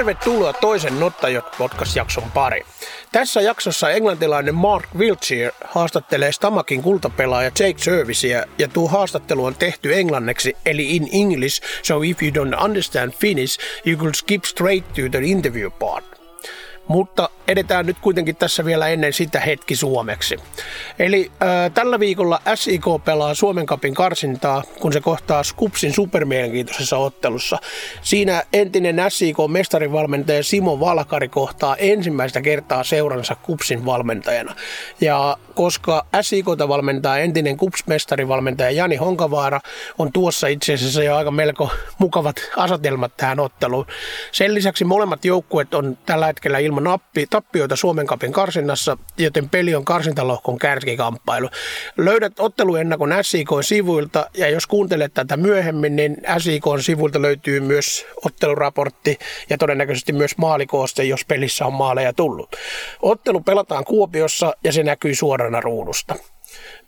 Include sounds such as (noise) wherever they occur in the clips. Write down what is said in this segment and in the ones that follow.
Tervetuloa toisen Nottajot podcast-jakson pari. Tässä jaksossa englantilainen Mark Wiltshire haastattelee Stamakin kultapelaaja Jake Serviceä ja tuo haastattelu on tehty englanniksi eli in English, so if you don't understand Finnish, you could skip straight to the interview part. Mutta edetään nyt kuitenkin tässä vielä ennen sitä hetki suomeksi. Eli äh, tällä viikolla SIK pelaa Suomen kapin karsintaa, kun se kohtaa Skupsin supermielenkiintoisessa ottelussa. Siinä entinen SIK-mestarivalmentaja Simo Valkari kohtaa ensimmäistä kertaa seuransa Kupsin valmentajana. Ja koska SIKta valmentaa entinen Kups-mestarivalmentaja Jani Honkavaara, on tuossa itse asiassa jo aika melko mukavat asetelmat tähän otteluun. Sen lisäksi molemmat joukkueet on tällä hetkellä ilman nappi, tappioita Suomen kapin karsinnassa, joten peli on karsintalohkon kärkikamppailu. Löydät otteluennakon SIK-sivuilta ja jos kuuntelet tätä myöhemmin, niin SIK-sivuilta löytyy myös otteluraportti ja todennäköisesti myös maalikooste, jos pelissä on maaleja tullut. Ottelu pelataan Kuopiossa ja se näkyy suorana ruudusta.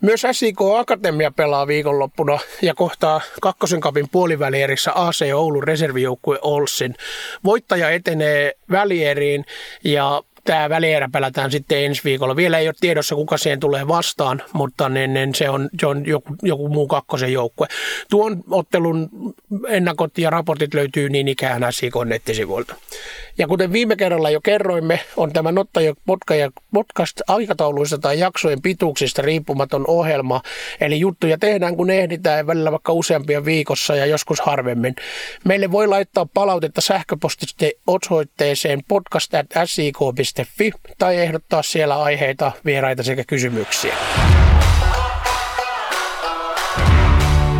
Myös SIK Akatemia pelaa viikonloppuna ja kohtaa kakkosen kapin puolivälierissä AC Oulun reservijoukkue Olsin. Voittaja etenee välieriin ja tämä välierä pelataan sitten ensi viikolla. Vielä ei ole tiedossa, kuka siihen tulee vastaan, mutta niin, niin se on, se on joku, joku muu kakkosen joukkue. Tuon ottelun ennakot ja raportit löytyy niin ikään SIK nettisivuilta. Ja kuten viime kerralla jo kerroimme, on tämä Notta jo podcast aikatauluista tai jaksojen pituuksista riippumaton ohjelma. Eli juttuja tehdään kun ehditään ja välillä vaikka useampia viikossa ja joskus harvemmin. Meille voi laittaa palautetta sähköpostista osoitteeseen podcast.sik.fi tai ehdottaa siellä aiheita, vieraita sekä kysymyksiä.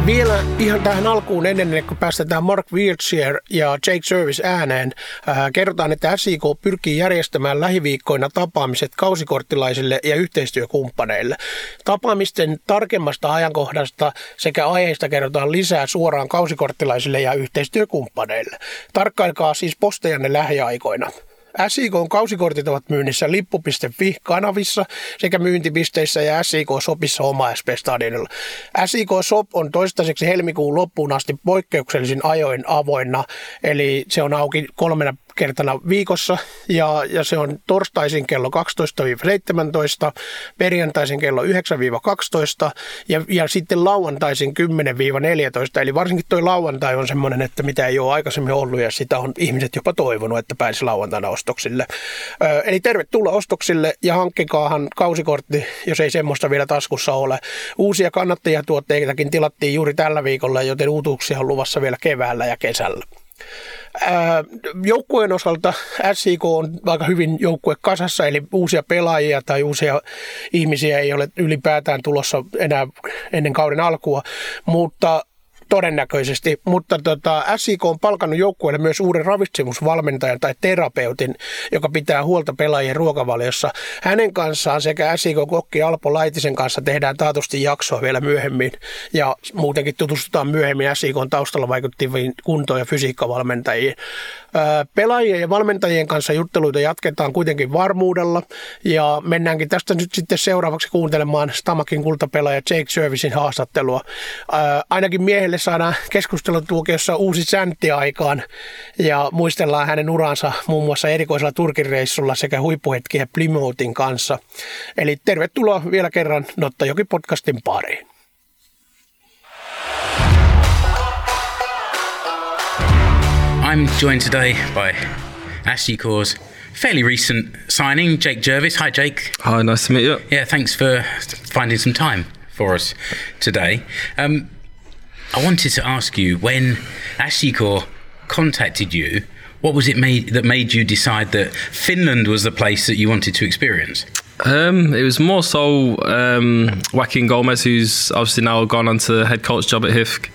Vielä ihan tähän alkuun ennen kuin päästetään Mark Wiltshire ja Jake Service ääneen, äh, kerrotaan, että SIK pyrkii järjestämään lähiviikkoina tapaamiset kausikorttilaisille ja yhteistyökumppaneille. Tapaamisten tarkemmasta ajankohdasta sekä aiheista kerrotaan lisää suoraan kausikorttilaisille ja yhteistyökumppaneille. Tarkkailkaa siis postejanne lähiaikoina. SIKn kausikortit ovat myynnissä lippu.fi-kanavissa sekä myyntipisteissä ja SIK Shopissa oma SP Stadionilla. SIK Shop on toistaiseksi helmikuun loppuun asti poikkeuksellisin ajoin avoinna, eli se on auki kolmena kertana viikossa ja, ja se on torstaisin kello 12-17, perjantaisin kello 9-12 ja, ja sitten lauantaisin 10-14. Eli varsinkin tuo lauantai on semmoinen, että mitä ei ole aikaisemmin ollut ja sitä on ihmiset jopa toivonut, että pääsi lauantaina ostoksille. Ö, eli tervetuloa ostoksille ja hankkikaahan kausikortti, jos ei semmoista vielä taskussa ole. Uusia kannattajatuotteitakin tilattiin juuri tällä viikolla, joten uutuuksia on luvassa vielä keväällä ja kesällä. Joukkueen osalta SIK on aika hyvin joukkue kasassa, eli uusia pelaajia tai uusia ihmisiä ei ole ylipäätään tulossa enää ennen kauden alkua, mutta todennäköisesti, mutta tota, SIK on palkannut joukkueelle myös uuden ravitsemusvalmentajan tai terapeutin, joka pitää huolta pelaajien ruokavaliossa. Hänen kanssaan sekä SIK-kokki Alpo Laitisen kanssa tehdään taatusti jaksoa vielä myöhemmin ja muutenkin tutustutaan myöhemmin SIK taustalla vaikuttaviin kunto- ja fysiikkavalmentajiin. Pelaajien ja valmentajien kanssa jutteluita jatketaan kuitenkin varmuudella ja mennäänkin tästä nyt sitten seuraavaksi kuuntelemaan Stamakin kultapelaaja Jake Servicein haastattelua. Ainakin miehelle saadaan keskustelutuokiossa uusi säntti aikaan ja muistellaan hänen uransa muun muassa erikoisella Turkin reissulla sekä huippuhetkiä Plymouthin kanssa. Eli tervetuloa vielä kerran Nottajoki podcastin pariin. I'm joined today by Ashley Core's fairly recent signing, Jake Jervis. Hi, Jake. Hi, nice to meet you. Yeah, thanks for finding some time for us today. Um, I wanted to ask you when Ashley Core contacted you, what was it made that made you decide that Finland was the place that you wanted to experience? Um, it was more so um, Joaquin Gomez, who's obviously now gone on to head coach job at HIFK.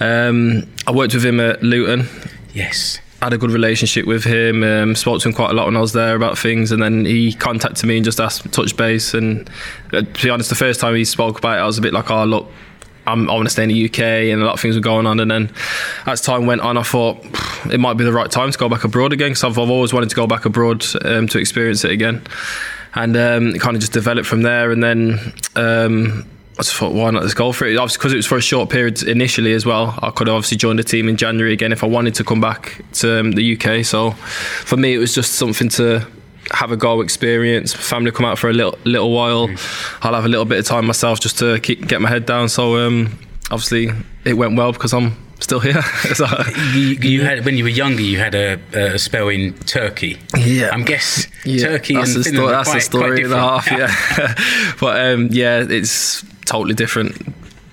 Um, I worked with him at Luton Yes. had a good relationship with him. Um, spoke to him quite a lot when I was there about things, and then he contacted me and just asked touch base. And uh, to be honest, the first time he spoke about it, I was a bit like, "Oh, look, I'm, I want to stay in the UK," and a lot of things were going on. And then as time went on, I thought it might be the right time to go back abroad again because I've, I've always wanted to go back abroad um, to experience it again. And um, it kind of just developed from there. And then um, I just thought, why not just go for it? Obviously, because it was for a short period initially as well. I could have obviously joined the team in January again if I wanted to come back to um, the UK. So for me, it was just something to have a go experience. Family come out for a little little while. Mm. I'll have a little bit of time myself just to keep, get my head down. So um, obviously, it went well because I'm still here. (laughs) so, you, you, (laughs) had when you were younger, you had a, a spell in Turkey. Yeah, I'm guess yeah, Turkey that's and the Finland. Sto- that's quite, the story and a half. Yeah, (laughs) but um, yeah, it's totally different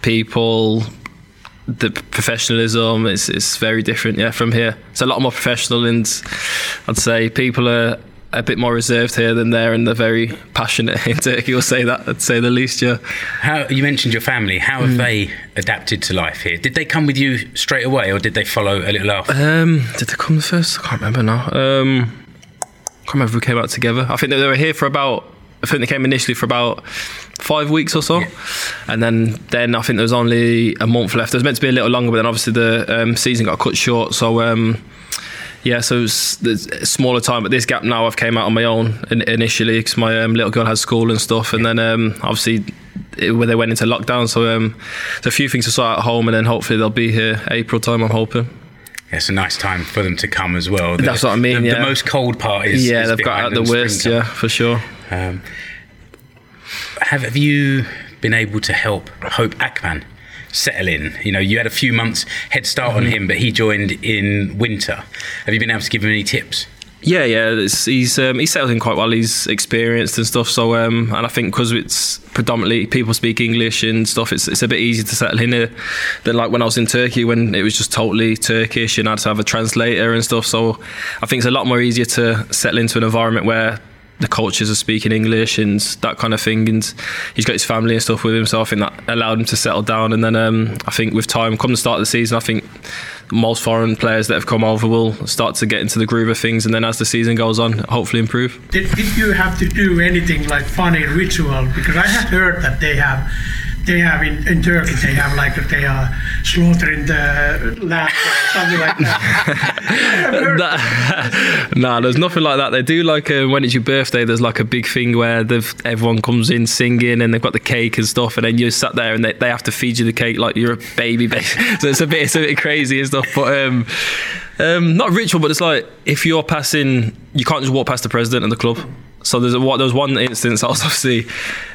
people. The professionalism is it's very different. Yeah, from here, it's a lot more professional, and I'd say people are a bit more reserved here than there, and they're very passionate (laughs) in Turkey. We'll say that, I'd say the least. Yeah. How you mentioned your family? How have mm. they adapted to life here? Did they come with you straight away, or did they follow a little after? Um, did they come first? I can't remember now. Um, I can't remember if we came out together. I think they were here for about. I think they came initially for about five weeks or so, yeah. and then then I think there was only a month left. It was meant to be a little longer, but then obviously the um, season got cut short. So um, yeah, so it's, a smaller time. But this gap now, I've came out on my own initially because my um, little girl has school and stuff, and then um, obviously it, where they went into lockdown. So um, there's a few things to sort at home, and then hopefully they'll be here April time. I'm hoping. Yeah, it's a nice time for them to come as well. The, That's what I mean. The, yeah. the most cold part is yeah, they've got out the worst. Yeah, for sure. Have, have you been able to help Hope Akpan settle in? You know, you had a few months head start mm-hmm. on him, but he joined in winter. Have you been able to give him any tips? Yeah, yeah, he's um, he's settled in quite well. He's experienced and stuff. So, um, and I think because it's predominantly people speak English and stuff, it's it's a bit easier to settle in here than like when I was in Turkey when it was just totally Turkish and I had to have a translator and stuff. So, I think it's a lot more easier to settle into an environment where the coaches are speaking English and that kind of thing. And he's got his family and stuff with him, so I think that allowed him to settle down. And then um, I think with time, come the start of the season, I think most foreign players that have come over will start to get into the groove of things. And then as the season goes on, hopefully improve. Did, did you have to do anything like funny ritual? Because I have heard that they have they have in, in Turkey, they have like they are slaughtering the lamb or something like that. (laughs) (laughs) nah, there's nothing like that. They do like uh, when it's your birthday. There's like a big thing where everyone comes in singing and they've got the cake and stuff, and then you sat there and they, they have to feed you the cake like you're a baby. (laughs) so it's a bit it's a bit crazy and stuff, but. Um, um, not ritual, but it's like if you're passing, you can't just walk past the president of the club. So there's a, there was one instance (laughs) I was obviously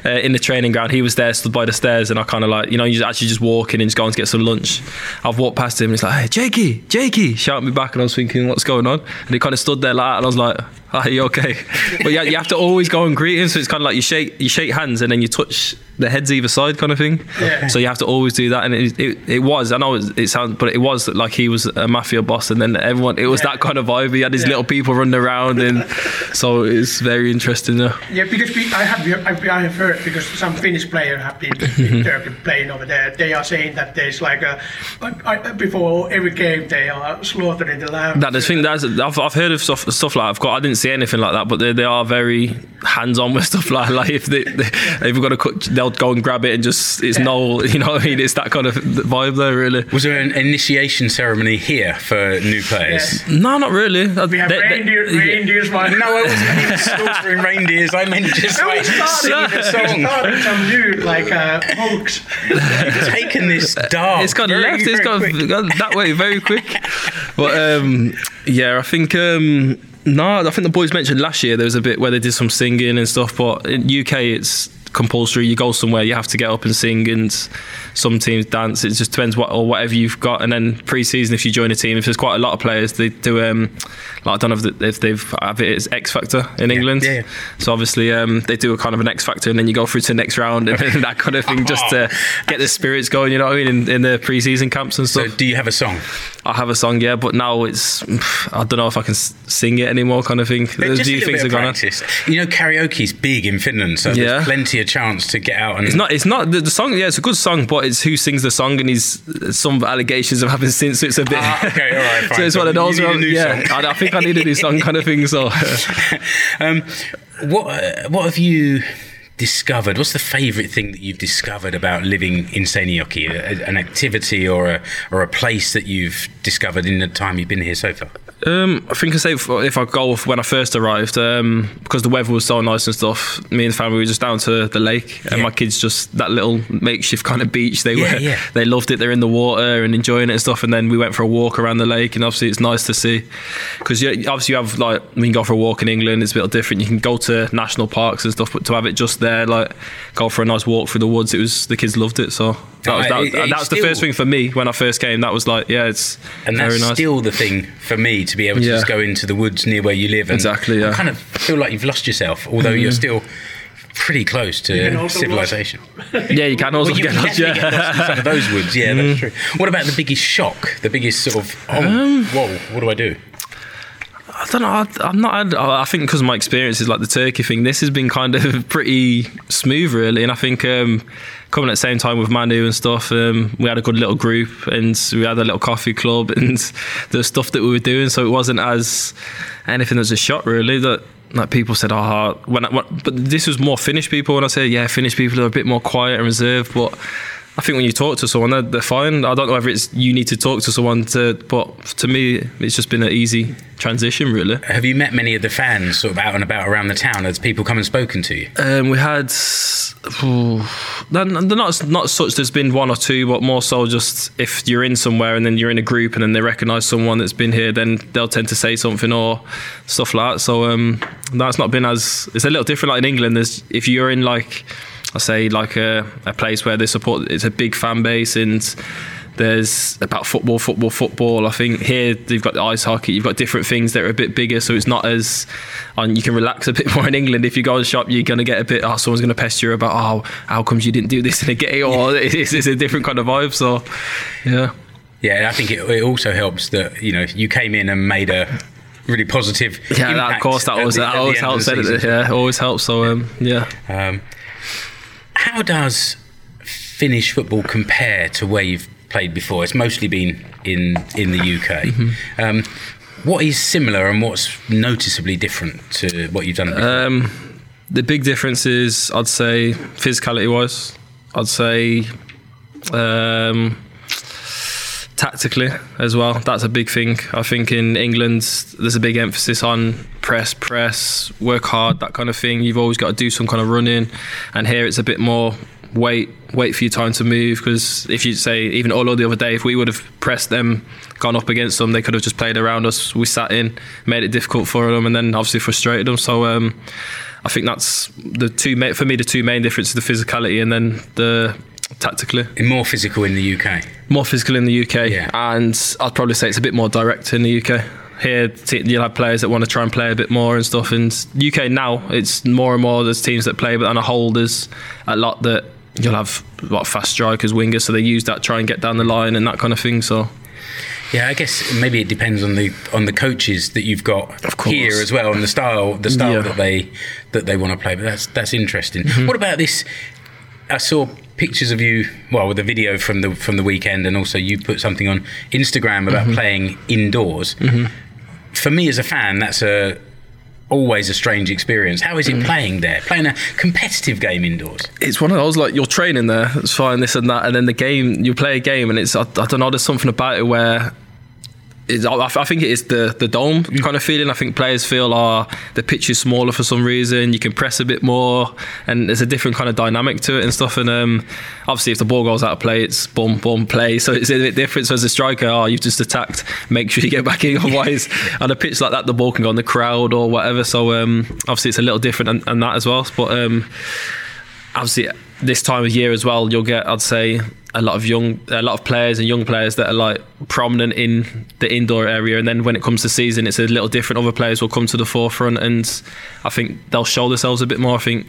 uh, in the training ground. He was there, stood by the stairs, and I kind of like you know you actually just walking and just going to get some lunch. I've walked past him, and he's like, "Hey, Jakey, Jakey!" shouting me back, and I was thinking, "What's going on?" And he kind of stood there like, and I was like, (laughs) "Are you okay?" but yeah, you have to always go and greet him. So it's kind of like you shake you shake hands, and then you touch the heads either side, kind of thing. Yeah. So you have to always do that, and it it, it was. I know it, it, sounds, but it was like he was a mafia boss, and then everyone. It was yeah. that kind of vibe. He had his yeah. little people running around, and (laughs) so it's very interesting. Yeah. Yeah, because we, I have I have heard because some Finnish player have been (laughs) in Turkey playing over there. They are saying that there's like a before every game they are slaughtering the lamb. That the thing that's I've, I've heard of stuff stuff like I've got I didn't see anything like that, but they, they are very hands on with stuff like (laughs) like if they, they they've got to cook, they'll go and grab it and just it's yeah. no (laughs) you know what I mean it's that kind of vibe there really. Was there an initiation ceremony here for new players? Yeah. No, not really. We have they, reindeer, they, reindeers. No, I wasn't (laughs) slaughtering reindeers. I meant just like singing the song. Started some new like uh, hoax. taken this dark. It's gone left. Very it's gone, gone, that way very quick. But um, yeah, I think. Um, no, I think the boys mentioned last year there was a bit where they did some singing and stuff, but in UK it's compulsory. You go somewhere, you have to get up and sing, and some teams dance. It just depends what or whatever you've got. And then pre-season, if you join a team, if there's quite a lot of players, they do. Um, like I don't know if, they've have it as X Factor in yeah, England. Yeah. So obviously um, they do a kind of an X Factor, and then you go through to the next round and that kind of thing, just to get the spirits going. You know what I mean? In, in the pre-season camps and stuff. So do you have a song? I have a song, yeah, but now it's I don't know if I can sing it anymore, kind of thing. A few things are going on. You know, karaoke's big in Finland, so yeah. there's plenty of chance to get out and. It's not. It's not the, the, song. Yeah, it's a good song, but it's who sings the song, and he's some allegations have happened since. So it's a bit. Ah, okay, all right. (laughs) Fine. so it's one of those. yeah, I, I, think I need a new song, kind of thing. So, (laughs) um, what uh, what have you? Discovered? What's the favourite thing that you've discovered about living in Seinäjoki? An activity or a or a place that you've discovered in the time you've been here so far? Um, I think I say if, if I go when I first arrived, um, because the weather was so nice and stuff. Me and the family were just down to the lake, and Yeah. my kids just that little makeshift kind of beach. They Yeah, were yeah. they loved it. They're in the water and enjoying it and stuff. And then we went for a walk around the lake, and obviously it's nice to see because you, obviously you have like when you go for a walk in England, it's a bit different. You can go to national parks and stuff, but to have it just there, like go for a nice walk through the woods, it was the kids loved it. So that was, that, it- that was the first thing for me when I first came. That was like, yeah, it's And very that's nice. still the thing for me to be able to Yeah. just go into the woods near where you live. And Exactly, yeah. Mm-hmm. I kind of feel like you've lost yourself, although you're still pretty close to civilization. (laughs) yeah, you can also Well, you get can lost. Yeah. get lost in some of those woods. Yeah, Mm-hmm. that's true. What about the biggest shock? The biggest sort of oh, Um, whoa, what do I do? I don't know. I, I'm not. I think because my experiences, like the turkey thing, this has been kind of (laughs) pretty smooth, really. And I think um, coming at the same time with Manu and stuff, um, we had a good little group, and we had a little coffee club, (laughs) and the stuff that we were doing. So it wasn't as anything that was a shock, really. That like people said, "Oh, when, I, when," but this was more Finnish people. When I say, yeah, Finnish people are a bit more quiet and reserved, but. I think when you talk to someone, they're, they're fine. I don't know whether it's you need to talk to someone to, but to me, it's just been an easy transition, really. Have you met many of the fans sort of out and about around the town? Has people come and spoken to you? Um, we had, they're not not such. There's been one or two, but more so just if you're in somewhere and then you're in a group and then they recognise someone that's been here, then they'll tend to say something or stuff like that. So um, that's not been as. It's a little different. Like in England, there's if you're in like, I say like a, a place where they support. It's a big fan base and there's about football, football, football. I think here you've got the ice hockey, you've got different things that are a bit bigger, so it's not as, and you can relax a (laughs) bit more in England. If you go to the shop, you're going to get a bit, oh, someone's going to pester you about, oh, how comes you didn't do this in a game? Or (laughs) it's, it's a different kind of vibe. So, yeah. Yeah, I think it, it also helps that you know you came in and made a really positive. Yeah, that, of course, that at always, that always helps. the edit season. it, Yeah, always helps. So, um, yeah. Um, how does Finnish football compare to where you've played before? It's mostly been in in the UK. Mm-hmm. Um, what is similar and what's noticeably different to what you've done? Um, the big difference is, I'd say, physicality wise, I'd say um, tactically as well. That's a big thing. I think in England, there's a big emphasis on press, press, work hard, that kind of thing. You've always got to do some kind of running, and here it's a bit more wait, wait for your time to move. Because if you say even Olo the other day, if we would have pressed them, gone up against them, they could have just played around us. We sat in, made it difficult for them, and then obviously frustrated them. So. Um, I think that's the two ma- for me. The two main differences: the physicality and then the tactically. more physical in the UK. More physical in the UK, Yeah. and I'd probably say it's a bit more direct in the UK. Here, you'll have players that want to try and play a bit more and stuff. And UK now, it's more and more. There's teams that play, but on a whole, there's a lot that you'll have what fast strikers, wingers, so they use that try and get down the line and that kind of thing. So Yeah, I guess maybe it depends on the on the coaches that you've got Of here as well, and the style the style Yeah. that they that they want to play. But that's that's interesting. Mm-hmm. What about this? I saw pictures of you, well, with a video from the from the weekend, and also you put something on Instagram about mm-hmm. playing indoors. Mm-hmm. For me as a fan, that's a always a strange experience. How is it mm. playing there? Playing a competitive game indoors. it's one of those like you're training there, it's fine, this and that, and then the game you play a game and it's I, I don't know, there's something about it where it's, I, I think it is the the dome kind of feeling. I think players feel oh the pitch is smaller for some reason. You can press a bit more, and there's a different kind of dynamic to it and stuff. And um, obviously, if the ball goes out of play, it's boom boom play. So it's a bit different. So as a striker, oh you've just attacked, make sure you get back in. (laughs) Otherwise, (laughs) on a pitch like that, the ball can go in the crowd or whatever. So um, obviously, it's a little different and, and that as well. But um, obviously this time of year as well you'll get i'd say a lot of young a lot of players and young players that are like prominent in the indoor area and then when it comes to season it's a little different other players will come to the forefront and i think they'll show themselves a bit more i think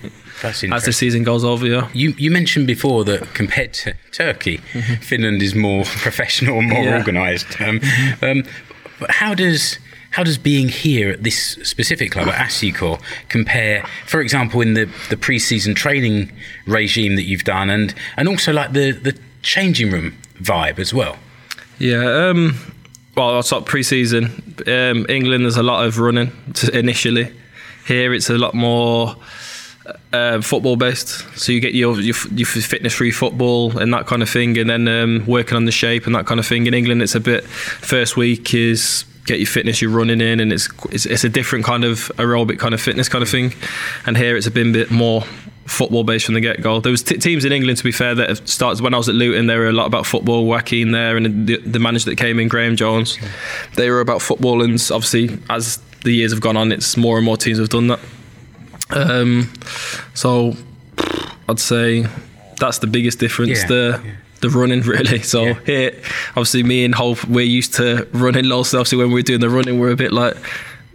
as the season goes over yeah You, you mentioned before that compared to Turkey, Finland is more (laughs) professional and more Yeah. organised. Um, um, but how does how does being here at this specific club at Asikor compare, for example, in the, the pre-season training regime that you've done, and and also like the the changing room vibe as well? Yeah. Um, well, I'll start pre-season. Um, England, there's a lot of running to, initially. Here, it's a lot more uh, football based. So you get your your, your fitness through football and that kind of thing, and then um, working on the shape and that kind of thing. In England, it's a bit. First week is get your fitness, you're running in, and it's, it's it's a different kind of aerobic kind of fitness kind of thing. And here it's a bit more football based from the get go. There was t- teams in England, to be fair, that have started when I was at Luton. There were a lot about football. Joaquin there, and the, the manager that came in, Graham Jones. They were about football, and obviously as the years have gone on, it's more and more teams have done that. Um, so I'd say that's the biggest difference. Yeah, the yeah. the running (laughs) really. So Yeah. here, obviously, me and Hope, we're used to running lots. Obviously, when we're doing the running, we're a bit like.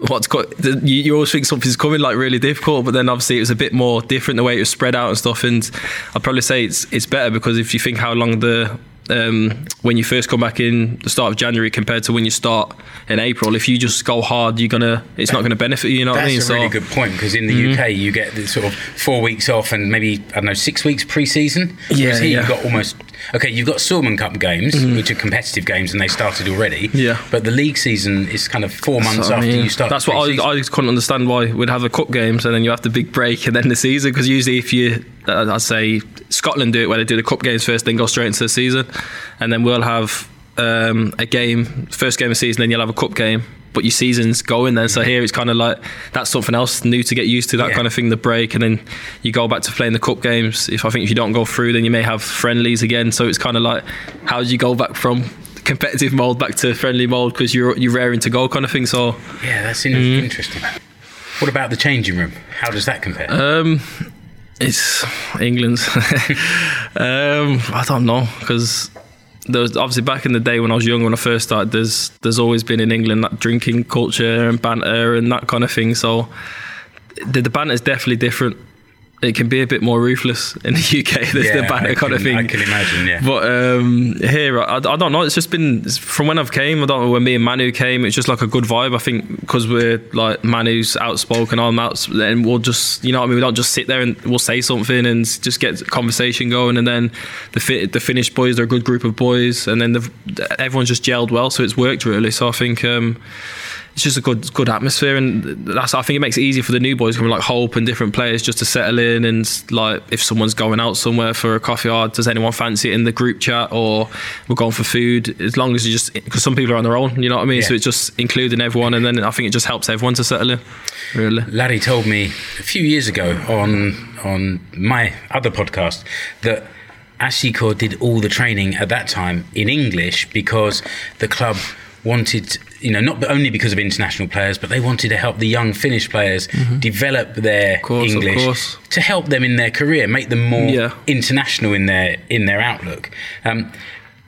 What's got, you, you always think something's coming like really difficult, but then obviously it was a bit more different the way it was spread out and stuff. And I'd probably say it's it's better because if you think how long the um, when you first come back in the start of January compared to when you start in April, if you just go hard, you're gonna it's not gonna benefit you. You know what I That's mean? a really good point because in the UK you get the sort of four weeks off and maybe I don't know six weeks pre-season. Yeah, here yeah. you've got almost okay. You've got Suomen Cup games, which are competitive games and they started already. Yeah. But the league season is kind of four months So, after mean, you start. That's what. I, I couldn't understand why we'd have the cup games and then you have the big break and then the season because usually if you, uh, I'd say Scotland do it where they do the cup games first, then go straight into the season, and then we'll have um, a game, first game of season, then you'll have a cup game. But your season's going then, so here it's kind of like that's something else new to get used to. That Yeah. kind of thing, the break, and then you go back to playing the cup games. If I think if you don't go through, then you may have friendlies again. So it's kind of like how do you go back from competitive mold back to friendly mold because you're you're raring to go kind of thing. So yeah, that's in- Mm-hmm. interesting. What about the changing room? How does that compare? Um, it's England's. (laughs) um, I don't know because obviously back in the day when I was young when I first started. There's there's always been in England that drinking culture and banter and that kind of thing. So the, the banter is definitely different. It can be a bit more ruthless in the UK. (laughs) There's the Yeah, banter I kind of thing. I can imagine, yeah. But um, here, I, I don't know. It's just been from when I've came. I don't know when me and Manu came. It's just like a good vibe. I think because we're like Manu's outspoken, I'm out, and we'll just you know what I mean. We don't just sit there and we'll say something and just get conversation going. And then the fi- the Finnish boys are a good group of boys, and then the, everyone's just gelled well. So it's worked really. So I think. Um, it's just a good good atmosphere, and that's I think it makes it easier for the new boys coming like Hope and different players just to settle in and like if someone's going out somewhere for a coffee, or does anyone fancy it in the group chat, or we're going for food. As long as you just because some people are on their own, you know what I mean. So it's just including everyone, and then I think it just helps everyone to settle in. Really, Larry told me a few years ago on on my other podcast that Ashikor did all the training at that time in English because the club wanted, you know, not only because of international players, but they wanted to help the young Finnish players develop their Mm-hmm. course, English to help them in their career, make them more Yeah. international in their in their outlook. Um,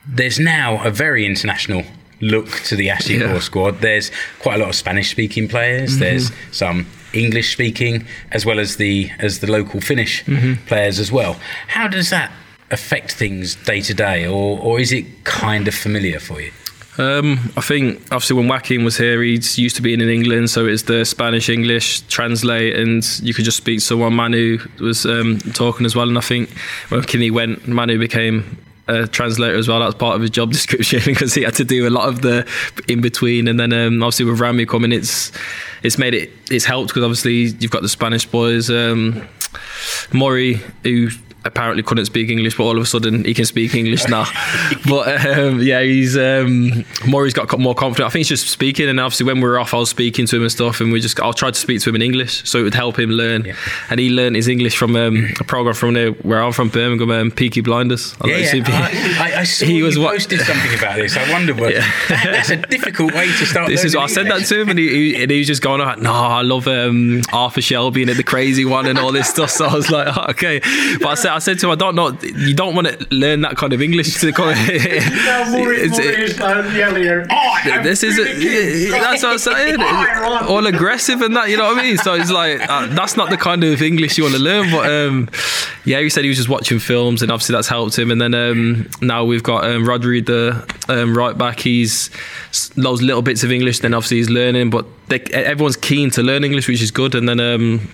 there's now a very international look to the Ashikor Yeah. Mm-hmm. squad. There's quite a lot of Spanish speaking players. There's some English speaking as well as the as the local Finnish Mm-hmm. players as well. How does that affect things day to day, or or is it kind of familiar for you? Um, I think obviously when Joaquin was here, he's used to being in England, so it's the Spanish English translate, and you could just speak to someone. Manu was um, talking as well, and I think when Kinney went, Manu became a translator as well. That's part of his job (laughs) description because he had to do a lot of the in between, and then um, obviously with Rami coming, it's it's made it it's helped because obviously you've got the Spanish boys, um, Maury who apparently couldn't speak English, but all of a sudden he can speak English now. (laughs) but um, yeah, he's um, Maury's got more confident. I think he's just speaking, and obviously when we were off, I was speaking to him and stuff, and we just I tried to speak to him in English, so it would help him learn. Yeah. And he learned his English from um, a program from there where I'm from, Birmingham, um, Peaky Blinders. I don't know if you've been- I, I, I saw (laughs) He you was what- posted something about this. I wondered what. that- (laughs) that's a difficult way to start. This is learning I said that to him, and he, he, and he was just going. No, I love um, Arthur Shelby and the crazy one and all this stuff. So I was like, oh, okay. But I said, I said to him, I don't know. You don't want to learn that kind of English to. Come, (laughs) It's- this is a, that's what I'm saying. (laughs) All aggressive and that, you know what I mean? So it's like uh, that's not the kind of English you want to learn. But um, yeah, he said he was just watching films, and obviously that's helped him. And then um, now we've got um, Rodri, the um, right back. He's those little bits of English. Then obviously he's learning, but they, everyone's keen to learn English, which is good. And then um,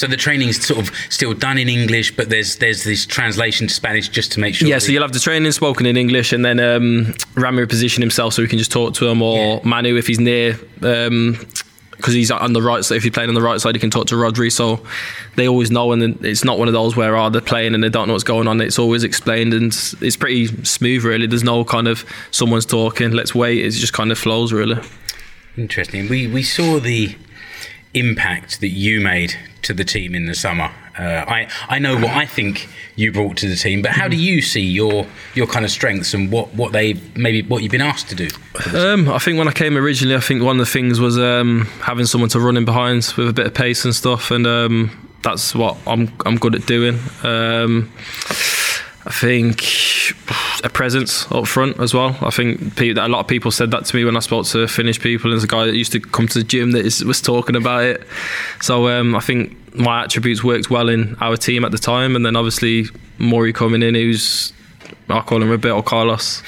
So the training's sort of still done in English, but there's there's this translation to Spanish just to make sure. Yeah, so you'll have the training spoken in English, and then um, will position himself so we can just talk to him, or Yeah. Manu if he's near, because he's on the right side. If he's playing on the right side, he can talk to Rodri. So they always know, and it's not one of those where oh, they're playing and they don't know what's going on. It's always explained, and it's pretty smooth, really. There's no kind of someone's talking, let's wait. It just kind of flows, really. Interesting. We we saw the impact that you made to the team in the summer. Uh, I I know what I think you brought to the team, but how do you see your your kind of strengths and what what they maybe what you've been asked to do? Um, I think when I came originally, I think one of the things was um, having someone to run in behind with a bit of pace and stuff, and um, that's what I'm I'm good at doing. I think a presence up front as well. I think a lot of people said that to me when I spoke to Finnish people. There's a guy that used to come to the gym that is, was talking about it. So um, I think my attributes worked well in our team at the time, and then obviously Maury coming in, who's I call him Roberto Carlos.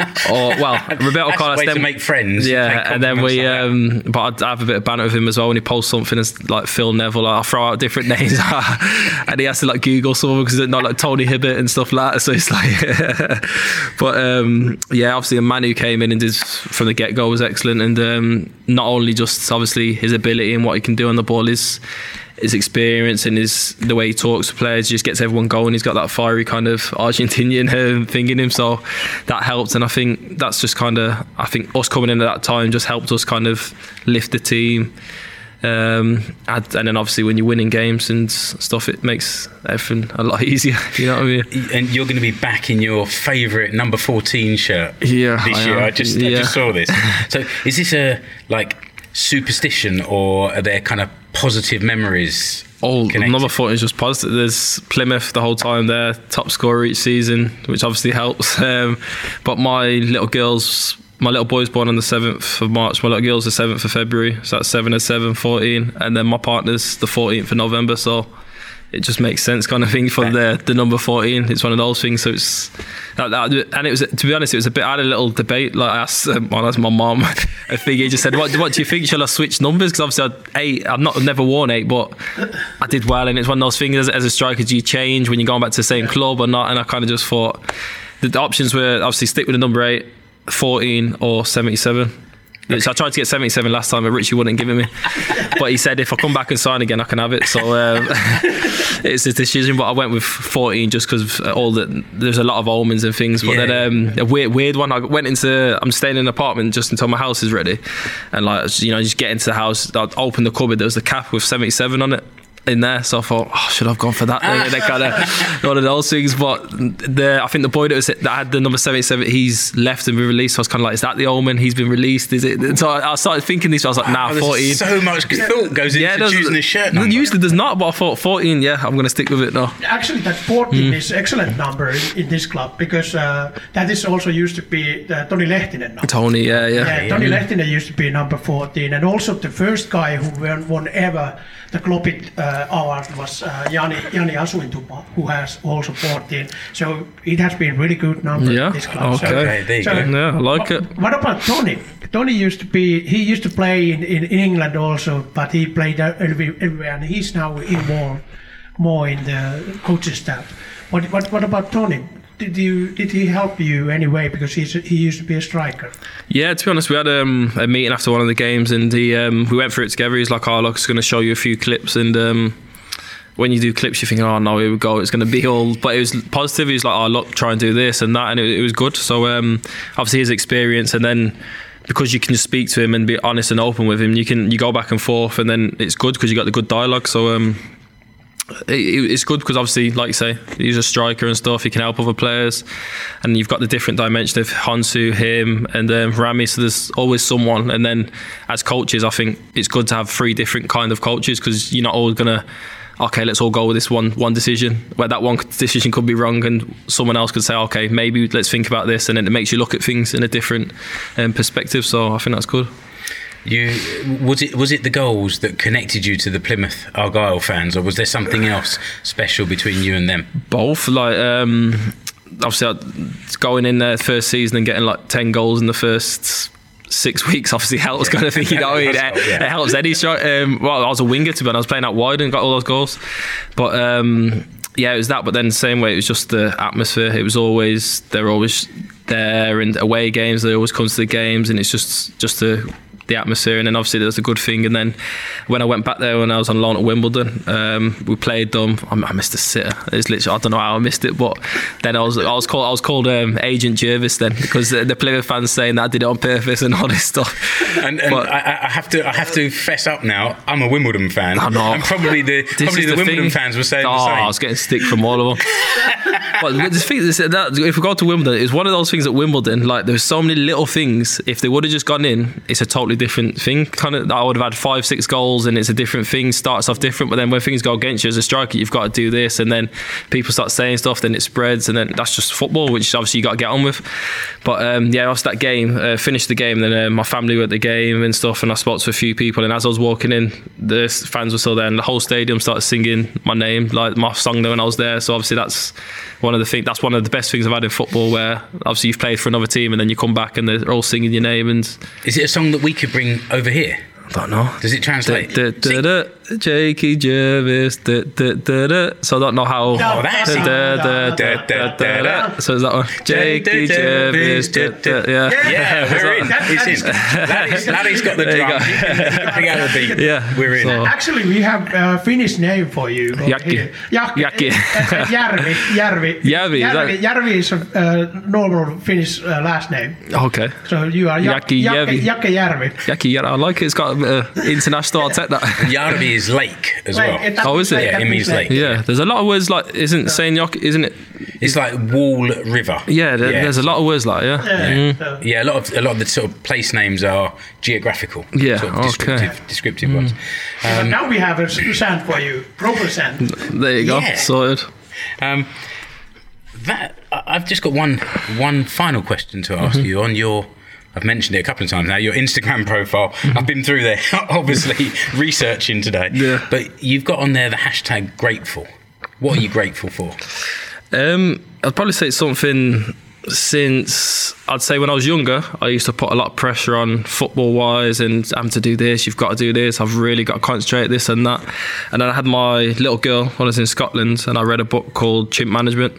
(laughs) or well, Roberto That's Carlos. Then to make friends. Yeah, and then we. Um, but I'd have a bit of banter with him as well when he posts something as like Phil Neville. Like, I'll throw out different (laughs) names, (laughs) and he has to like Google something because it's not like Tony Hibbert and stuff like that. So it's like, but um, yeah, obviously the man who came in and did from the get go was excellent, and um, not only just obviously his ability and what he can do on the ball is his experience and his the way he talks to players just gets everyone going. He's got that fiery kind of Argentinian thing in him, so that helped. And I think that's just kind of I think us coming in at that time just helped us kind of lift the team. Um, and then obviously when you're winning games and stuff, it makes everything a lot (laughs) easier. You know what I mean? And you're going to be back in your favourite number 14 shirt Yeah, this I year. am. I just, I just saw this. (laughs) So is this a like superstition or are there kind of positive memories? All connected? number 14 is just positive. There's Plymouth the whole time there, top scorer each season, which obviously helps. (laughs) Um, but my little girls, my little boy's born on the 7th of March. My little girl's the 7th of February. So that's 7 and 7, 14. And then my partner's the 14th of November. So it just makes sense kind of thing for the the number 14 it's one of those things so it's that, that, and it was to be honest it was a bit I had a little debate like I asked um, well, that's my mom I think he just said what, what do you think? Shall I switch numbers? Because obviously I, eight I've not I've never worn eight but I did well and it's one of those things as, as a striker do you change when you're going back to the same club or not? And I kind of just thought the, the options were obviously stick with the number eight 14 or 77 which I tried to get 77 last time, but Richie wouldn't give it me. (laughs) But he said if I come back and sign again, I can have it. So um, (laughs) it's his decision. But I went with 14 just because all the there's a lot of omens and things. But Yeah. then um, a weird, weird one. I went into I'm staying in an apartment just until my house is ready, and like you know, just get into the house. I opened the cupboard. There was the cap with 77 on it. In there, so I thought, oh, should I have gone for that? And kind of one of those things. But the I think the boy that was that had the number seventy-seven, he's left and been released. So I was kind of like, is that the omen? He's been released. Is it? So I I started thinking this. I was like, nah, Oh, fourteen. So much thought goes into there's- choosing a shirt number. Usually there's not, but I thought 14, yeah, I'm going to stick with it now. Actually, that 14 is excellent number in, in this club because uh, that is also used to be uh, Toni Lehtinen. Now. Tony, yeah, yeah. Yeah, Toni Lehtinen used to be number 14, and also the first guy who won, won ever the Klopit uh, award was uh, Jani, Jani Asuintupa, who has also 14. So it has been really good number Yeah, in this club. So- okay. Okay, there you so- go. Yeah, I like what, it. What about Tony? Tony used to be, he used to play in, in England also, but he played uh, everywhere, and he's now involved more in the coaching staff. What, what, what about Tony? Did you did he help you anyway? Because he's, he used to be a striker. Yeah, to be honest, we had um, a meeting after one of the games, and he, um, we went through it together. He's like, "Oh, look, going to show you a few clips." And um, when you do clips, you think, "Oh no, here we go, it's going to be all." But it was positive. He was like, "Oh, look, try and do this and that," and it, it was good. So um, obviously his experience, and then because you can speak to him and be honest and open with him, you can you go back and forth, and then it's good because you got the good dialogue. So um, it's good because obviously, like you say, he's a striker and stuff. He can help other players, and you've got the different dimension of Hansu, him, and um, Rami. So there's always someone. And then as coaches, I think it's good to have three different kind of coaches because you're not always gonna. Okay, let's all go with this one one decision. Where that one decision could be wrong, and someone else could say, "Okay, maybe let's think about this," and then it makes you look at things in a different um, perspective. So I think that's good. You was it was it the goals that connected you to the Plymouth Argyle fans, or was there something else special between you and them? both. Like, um, obviously, going in there first season and getting like ten goals in the first six weeks obviously helps kind of thing. You know, what I mean? it, (laughs) Yeah. it helps any strike. Um, well, I was a winger to be honest. I was playing out wide and got all those goals, but. Um, yeah, it was that, but then the same way, it was just the atmosphere. It was always they're always there, and away games they always come to the games, and it's just just to the atmosphere, and then obviously there was a good thing. And then when I went back there when I was on loan at Wimbledon, um, we played them. I, I missed a sitter. It's literally I don't know how I missed it, but then I was I was called I was called um, Agent Jervis then because the, the Plymouth fans saying that I did it on purpose and all this stuff. And, and But- I, I have to I have to fess up now. I'm a Wimbledon fan. I know. And probably the This probably is the, Wimbledon thing. fans were saying oh, the same. I was getting stick from all of them. (laughs) but the thing is that if we go to Wimbledon, it's one of those things at Wimbledon. Like there's so many little things. If they would have just gone in, it's a totally different thing. Kind of, I would have had five, six goals, and it's a different thing. Starts off different, but then when things go against you as a striker, you've got to do this, and then people start saying stuff, then it spreads, and then that's just football, which obviously you got to get on with. But um, yeah, after that game, uh, finished the game, then uh, my family were at the game and stuff, and I spoke to a few people, and as I was walking in, the fans were still there, and the whole stadium started singing my name, like my song there when I was there. So obviously that's one of the things. That's one of the best things I've had in football, where obviously you've played for another team, and then you come back and they're all singing your name, and Is it a song that we could bring over here? I don't know. Does it translate? Da, da, da, Jakey Jervis. Da, da, da, da. So I don't know how. That's. Da, da, da, Da, da, da, da, da. So is that one? Jakey Jervis. Da, da, yeah. Yeah, (laughs) we're in. It's in. Laddie's, Laddie's got the There drum. go. You can the beat. Yeah. we're in. So- Actually, we have a Finnish name for you. over Jackie. here. Jackie. Jackie. Uh, (laughs) Järvi. Järvi. Järvi, is Järvi, Järvi is a uh, normal Finnish uh, last name. Okay. So you are Jak- Jackie Jackie Järvi. Jackie Järvi. I like it. It's got a international. (laughs) I'll take that. Järvi is lake as Like, well. it- that Oh, is it? Yeah, that it means means like- Yeah, there's a lot of words like isn't saying Yak, isn't it? It's like Wall River. Yeah, there, there's a lot of words like yeah. Yeah. so- Yeah, a lot of a lot of the sort of place names are geographical. Yeah, sort of okay. descriptive, descriptive ones. But now we have a s- sand for you, proper sand. There you go. Yeah. Sorted. Um, that I- I've just got one one final question to ask Mm-hmm. you on your. I've mentioned it a couple of times now. Your Instagram (laughs) profile. I've been through there, (laughs) obviously (laughs) researching today. Yeah. But you've got on there the hashtag grateful. What are you grateful for? Um, I'd probably say it's something since I'd say when I was younger, I used to put a lot of pressure on football wise and having to do this, you've got to do this, I've really got to concentrate this and that. And then I had my little girl when I was in Scotland and I read a book called Chimp Management.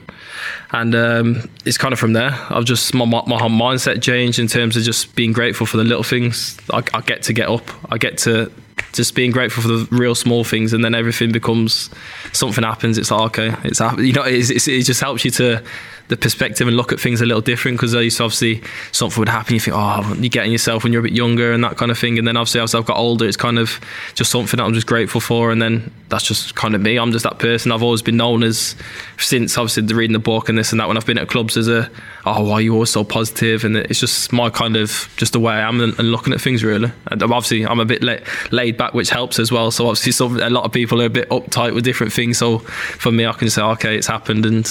And um, it's kind of from there. I've just, my, my my mindset changed in terms of just being grateful for the little things. I, I get to get up, I get to just being grateful for the real small things, and then everything becomes something happens. It's like okay, it's you know, it's, it's, it just helps you to the perspective and look at things a little different because I used to obviously something would happen. You think, oh, you're getting yourself when you're a bit younger and that kind of thing, and then obviously as I've got older, it's kind of just something that I'm just grateful for, and then that's just kind of me. I'm just that person. I've always been known as since obviously the reading the book and this and that. When I've been at clubs as a oh, why are you always so positive? And it's just my kind of just the way I am and, and looking at things really. And obviously I'm a bit la- laid back, which helps as well. So obviously some, a lot of people are a bit uptight with different things. So for me, I can say okay, it's happened and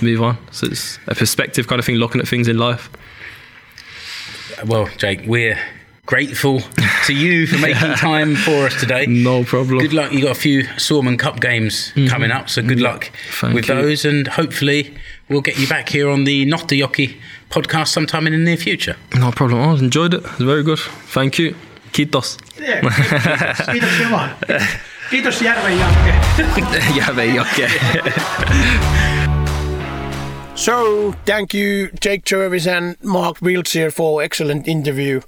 move on. So it's a perspective kind of thing, looking at things in life. Well, Jake, we're grateful to you for making (laughs) time for us today. No problem. Good luck. You got a few Suomen Cup games mm-hmm. coming up, so good mm-hmm. luck Thank with you. those, and hopefully we'll get you back here on the Not the Yoki podcast sometime in the near future. No problem. I enjoyed it. It's very good. Thank you. Kiitos. Yeah, kiitos. Kiitoksia vaan. (laughs) Kiitos Järven Jakke. ja vei okay. So, thank you Jake Jervis and Mark Wiltshire for excellent interview.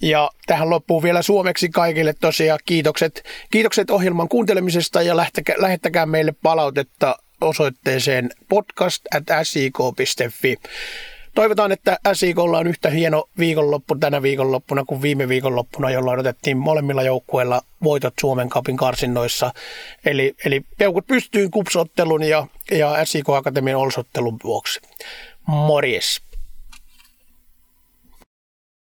Ja tähän loppuu vielä suomeksi kaikille tosiaan kiitokset, kiitokset ohjelman kuuntelemisesta ja lähtekää, lähettäkää meille palautetta osoitteeseen podcast at sik.fi. Toivotaan, että SIKlla on yhtä hieno viikonloppu tänä viikonloppuna kuin viime viikonloppuna, jolloin otettiin molemmilla joukkueilla voitot Suomen kapin karsinnoissa. Eli, eli peukut pystyyn kupsottelun ja, ja SIK Akatemian olsottelun vuoksi. Morjes!